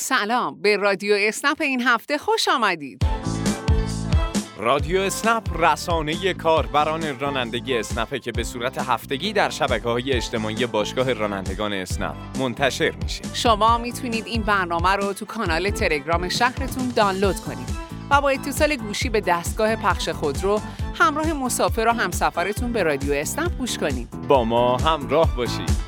سلام به رادیو اسنپ این هفته خوش آمدید. رادیو اسنپ رسانه کاربران رانندگی اسنپه که به صورت هفتگی در شبکه های اجتماعی باشگاه رانندگان اسنپ منتشر میشه. شما می‌تونید این برنامه رو تو کانال تلگرام شهرتون دانلود کنید. و با اتصال گوشی به دستگاه پخش خودرو همراه مسافر و همسفرتون به رادیو اسنپ گوش کنید. با ما همراه باشید.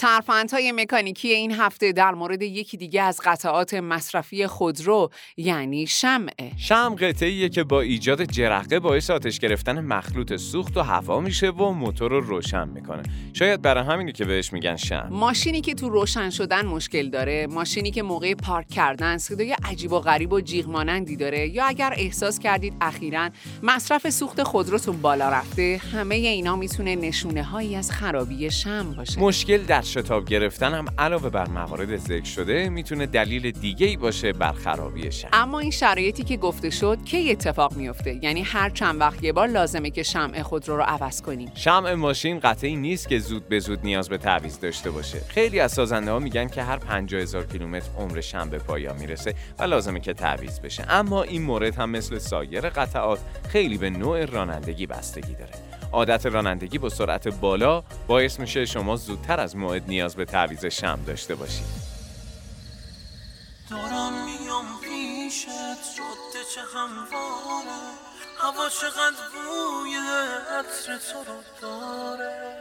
ترفندهای مکانیکی این هفته در مورد یکی دیگه از قطعات مصرفی خودرو یعنی شمعه. شم قطعیه که با ایجاد جرقه باعث آتش گرفتن مخلوط سوخت و هوا میشه و موتور رو روشن می‌کنه. شاید برای همینی که بهش میگن شم ماشینی که تو روشن شدن مشکل داره ماشینی که موقع پارک کردن صدای عجیب و غریب و جیغ مانندی داره یا اگر احساس کردید اخیرا مصرف سوخت خودروتون بالا رفته همه اینا می‌تونه نشونه هایی از خرابی شم باشه. مشکل در شتاب گرفتن هم علاوه بر موارد ذکر شده می‌تونه دلیل دیگه ای باشه بر خرابی شم. اما این شرایطی که گفته شد کی اتفاق میفته یعنی هر چند وقت یه بار لازمه که شمع خودرو رو عوض کنیم. شمع ماشین قطعی نیست که زود به زود نیاز به تعویض داشته باشه. خیلی از سازنده ها میگن که هر 50 هزار کیلومتر عمر شم به پایان می‌رسه و لازمه که تعویض بشه. اما این مورد هم مثل سایر قطعات خیلی به نوع رانندگی بستگی داره. عادت رانندگی با سرعت بالا باعث میشه شما زودتر از موعد نیاز به تعویض شم داشته باشید. دارم میام پیشت جاده چه همواره هوا چقدر بوی عطر تو رو داره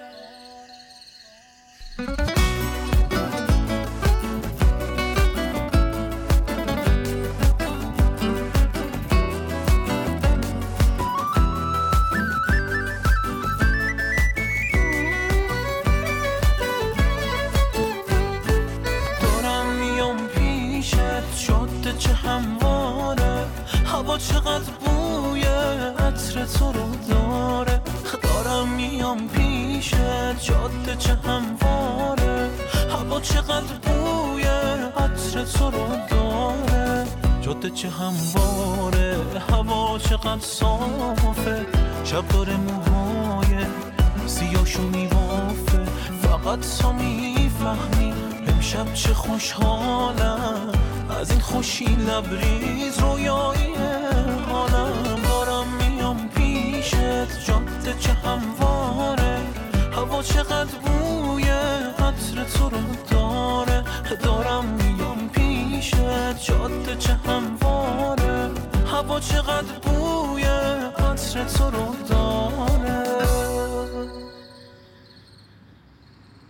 چه همواره. هوا چقدر بوی عطر تو رو داره. جاده چه همواره هوا چقدر صافه. شب داره موهای سیاشو میوافه فقط تو می‌فهمی امشب چه خوشحالم. از این خوشی لبریز رویایی حالم. دارم میام پیشت. جاده چه همواره هوا چقدر عطر تو رو داره دارم میام پیشت جاده چه همواره. هوا چقدر بوی عطر تو رو داره.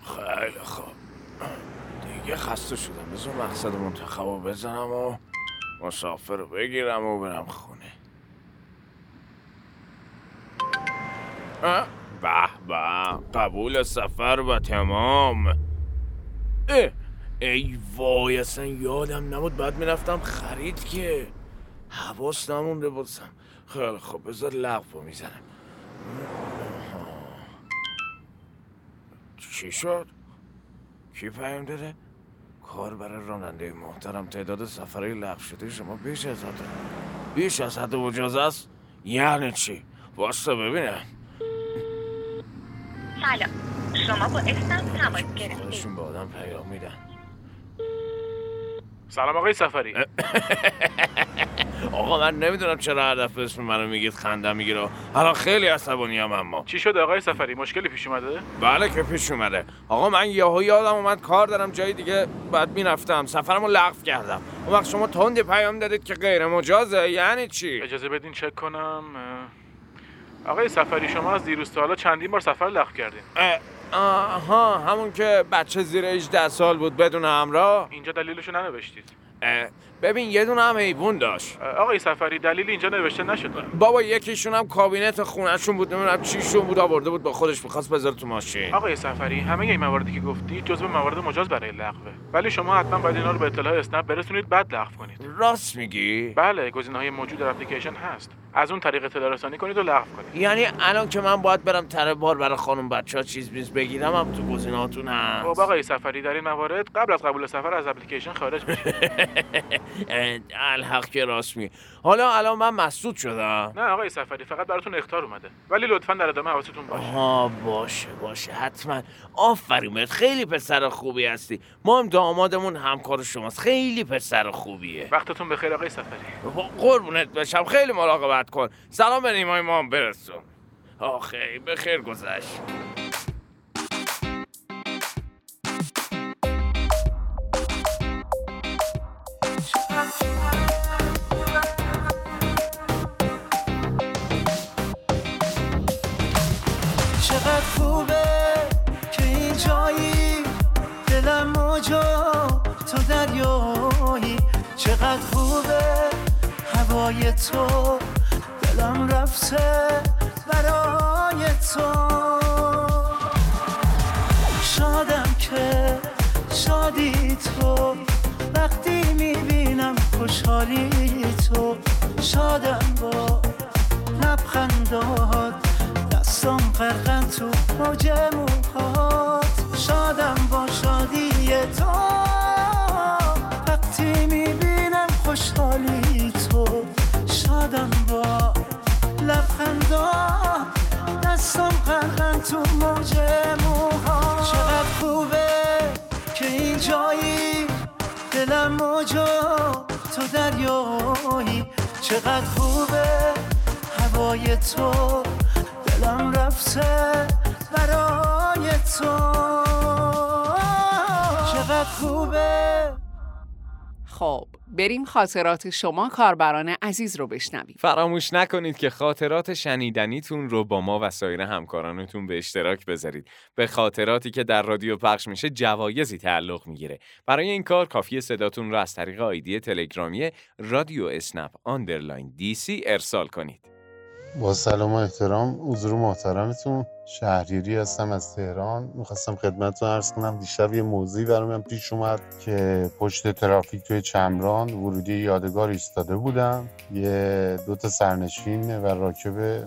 خیلی خوب. دیگه خسته شدم. بذار مقصد منتخب بزنم و مسافر رو بگیرم و برم خونه. به به. قبول سفر و تمام. اه. ای وای اصلا یادم نبود. بعد می‌رفتم خرید که حواس نمونده بودم. خیلی خوب بذار لغو می‌زنم. چی شد؟ کی پیام داره؟ کار برای راننده محترم تعداد سفرهای لغو شده شما بیش از حد. بیش از حد مجاز است؟ یعنی چی؟ واسه ببینم. سلام. شما با اسم تماس گرفتید. به آدم پیام میدن. سلام آقای سفری. آقا من نمی‌دونم چرا هدف اسم منو میگید خندم می‌گیره. الان خیلی عصبانی ام اما. چی شده آقای سفری؟ مشکلی پیش اومده؟ بله که پیش اومده. آقا من یهو یادم اومد کار دارم جای دیگه بعد می‌رفتم. سفرمو لغو کردم. اون وقت شما تندی پیام دادید که غیر مجازه. یعنی چی؟ اجازه بدین چک کنم. آقای سفری شما از دیروز تا حالا چندین بار سفر لغو کردین؟ آها همون که بچه زیر 18 سال بود بدون همراه. اینجا دلیلشو ننوشتید. ببین یه دونه هم حیوان داشت. آقای سفری دلیل اینجا نوشته نشد. بابا یکیشون هم کابینت خونهشون بود نمی‌دونم چیشون بود آورده بود با خودش می‌خواست بذاره تو ماشین. آقای سفری همه این مواردی که گفتی جزو موارد مجاز برای لغوه. ولی شما حتما باید اینا رو به اطلاع اسنپ برسونید بعد لغو کنید. راست میگی؟ بله گزینه‌های موجود در اپلیکیشن هست. از اون طریق اطلاع رسانی کنید و لغو کنید. یعنی الان که من باید برم تره بار برای خانم بچه ها چیز میز بگیرم هم تو گزینه‌هاتون هست. خب آقای سفری در این موارد قبل از قبول سفر از اپلیکیشن خارج میشه. الحق که راست می حالا الان من مسدود شدم. نه آقای سفری فقط براتون اختار اومده. ولی لطفا در ادامه حواستون باشه. آها باشه باشه. حتما. آفرین بهت. خیلی پسر خوبی هستی. ما هم دامادمون همکار شماست. خیلی پسر خوبیه. وقتتون بخیر آقای سفری. قربونت بشم. خیلی مراقبت. سلام به نیمای ما هم برسون آخه به خیر گذشت. چقدر خوبه که این جایی دلم موجا تو دریایی. چقدر خوبه هوای تو دلم رفته برای تو. شادم که شادی تو. وقتی می‌بینم خوشحالی تو. شادم با لبخندات دستم غرقن تو موج موهات. شادم با شادی تو. وقتی می‌بینم خوشحالی تو. شادم دریایی. چقدر خوبه هوای تو. دلم رفته برای تو. چقدر خوبه. خب. بریم خاطرات شما کاربران عزیز رو بشنویم فراموش نکنید که خاطرات شنیدنیتون رو با ما و سایر همکارانتون به اشتراک بذارید. به خاطراتی که در رادیو پخش میشه جوایزی تعلق می‌گیره. برای این کار کافی صداتون رو از طریق ID تلگرامی رادیو اسنپ underline DC ارسال کنید. با سلام و احترام حضور محترمتون شهریری هستم از تهران. می‌خواستم خدمتتون عرض کنم دیشب یه موضوعی برای من پیش اومد که پشت ترافیک توی چمران ورودی یادگار ایستاده بودم. یه دو تا سرنشین و راکب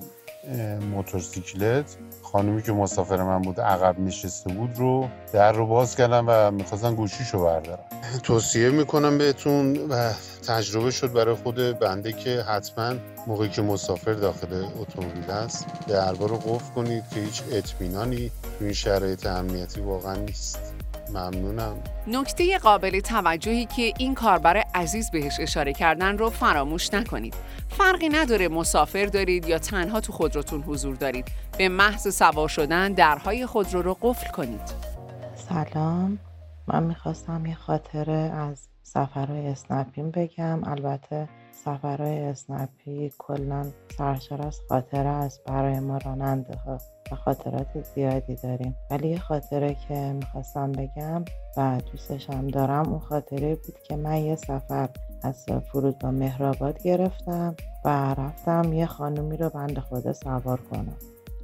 موتورسیکلت. خانومی که مسافر من بود عقب نشسته بود رو در رو باز کردم و می‌خواستن گوشیشو بردارم توصیه می‌کنم بهتون و تجربه شد برای خود بنده که حتما موقعی که مسافر داخل اتومبیل هست دربا رو قفل کنید که هیچ اطمینانی تو این شرایط امنیتی واقعا نیست. ممنونم نکته قابل توجهی که این کاربر عزیز بهش اشاره کردن رو فراموش نکنید. فرقی نداره مسافر دارید یا تنها تو خودروتون حضور دارید. به محض سوار شدن درهای خودرو رو قفل کنید. سلام من می‌خواستم یه خاطره از سفرهای اسنپین بگم البته سفرهای اسنپی کلا سرشار از خاطره است. برای ما راننده ها و خاطرات زیادی داریم. ولی یه خاطره که می‌خواستم بگم و دوستش هم دارم اون خاطره بود که من یه سفر از فرودگاه مهرآباد گرفتم و رفتم یه خانومی رو بند خدا سوار کنم.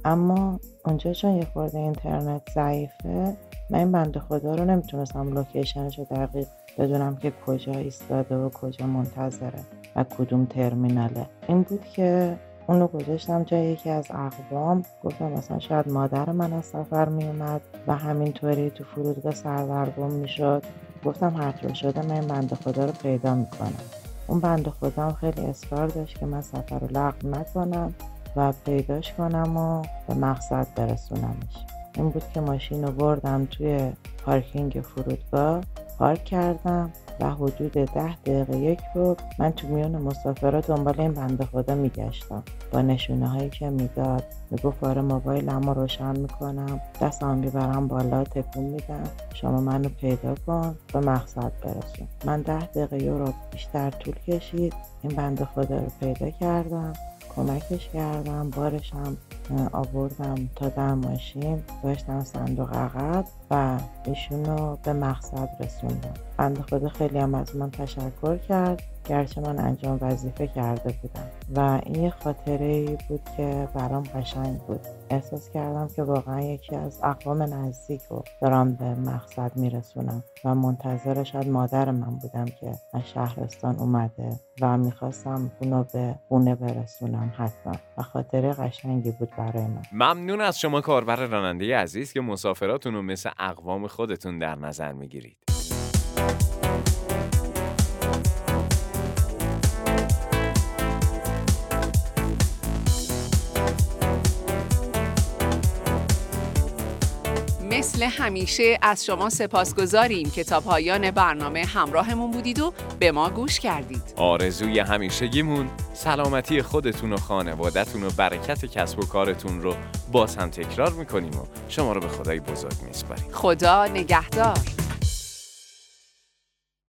اما اونجا چون یه خورده اینترنت ضعیفه من این بنده خدا رو نمی‌تونستم لوکیشنش رو دقیق بدونم که کجا ایستاده و کجا منتظره و کدوم ترمیناله. این بود که اونو گذاشتم جای یکی از اقوام. گفتم مثلا شاید مادر من از سفر میومد و همینطوری تو فرودگاه سردرگم می‌شد. گفتم هر طور شده من این بنده خدا رو پیدا می‌کنم. اون بنده خدا خیلی اصرار داشت که من سفر رو لغو نکنم و پیداش کنم و به مقصد برسونمش. این بود که ماشین رو بردم توی پارکینگ فرودگاه. پارک کردم و حدود ده دقیقه یک رو من تو میون مسافرها دنبال این بنده خدا میگشتم. با نشونه هایی که می‌داد می‌گفت آره موبایلم رو روشن می‌کنم دستم می‌برم بالا تکون میدم. شما منو پیدا کن به مقصد برسون. من ده دقیقه رو بیشتر طول کشید این بنده خدا رو پیدا کردم. کمکش کردم بارش هم آوردم تا در ماشین داشتم صندوق عقب و ایشون رو به مقصد رسوندم. بنده خدا خیلی هم از من تشکر کرد گرچه من انجام وظیفه کرده بودم. و این یه خاطره ای بود که برام قشنگ بود. احساس کردم که واقعا یکی از اقوام نزدیک رو دارم به مقصد میرسونم و منتظر شاید مادر من بودم که از شهرستان اومده و می‌خواستم اونو به خونه برسونم حتما. و خاطره قشنگی بود برای من. ممنون از شما کاربر راننده عزیز که مسافراتون رو مثل اقوام خودتون در نظر می‌گیرید. مثل همیشه از شما سپاسگزاریم. که تا پایان برنامه همراهمون بودید و به ما گوش کردید. آرزوی همیشگیمون سلامتی خودتون و خانوادتون و برکت کسب و کارتون رو باز هم تکرار می‌کنیم و شما رو به خدای بزرگ میسپاریم. خدا نگهدار.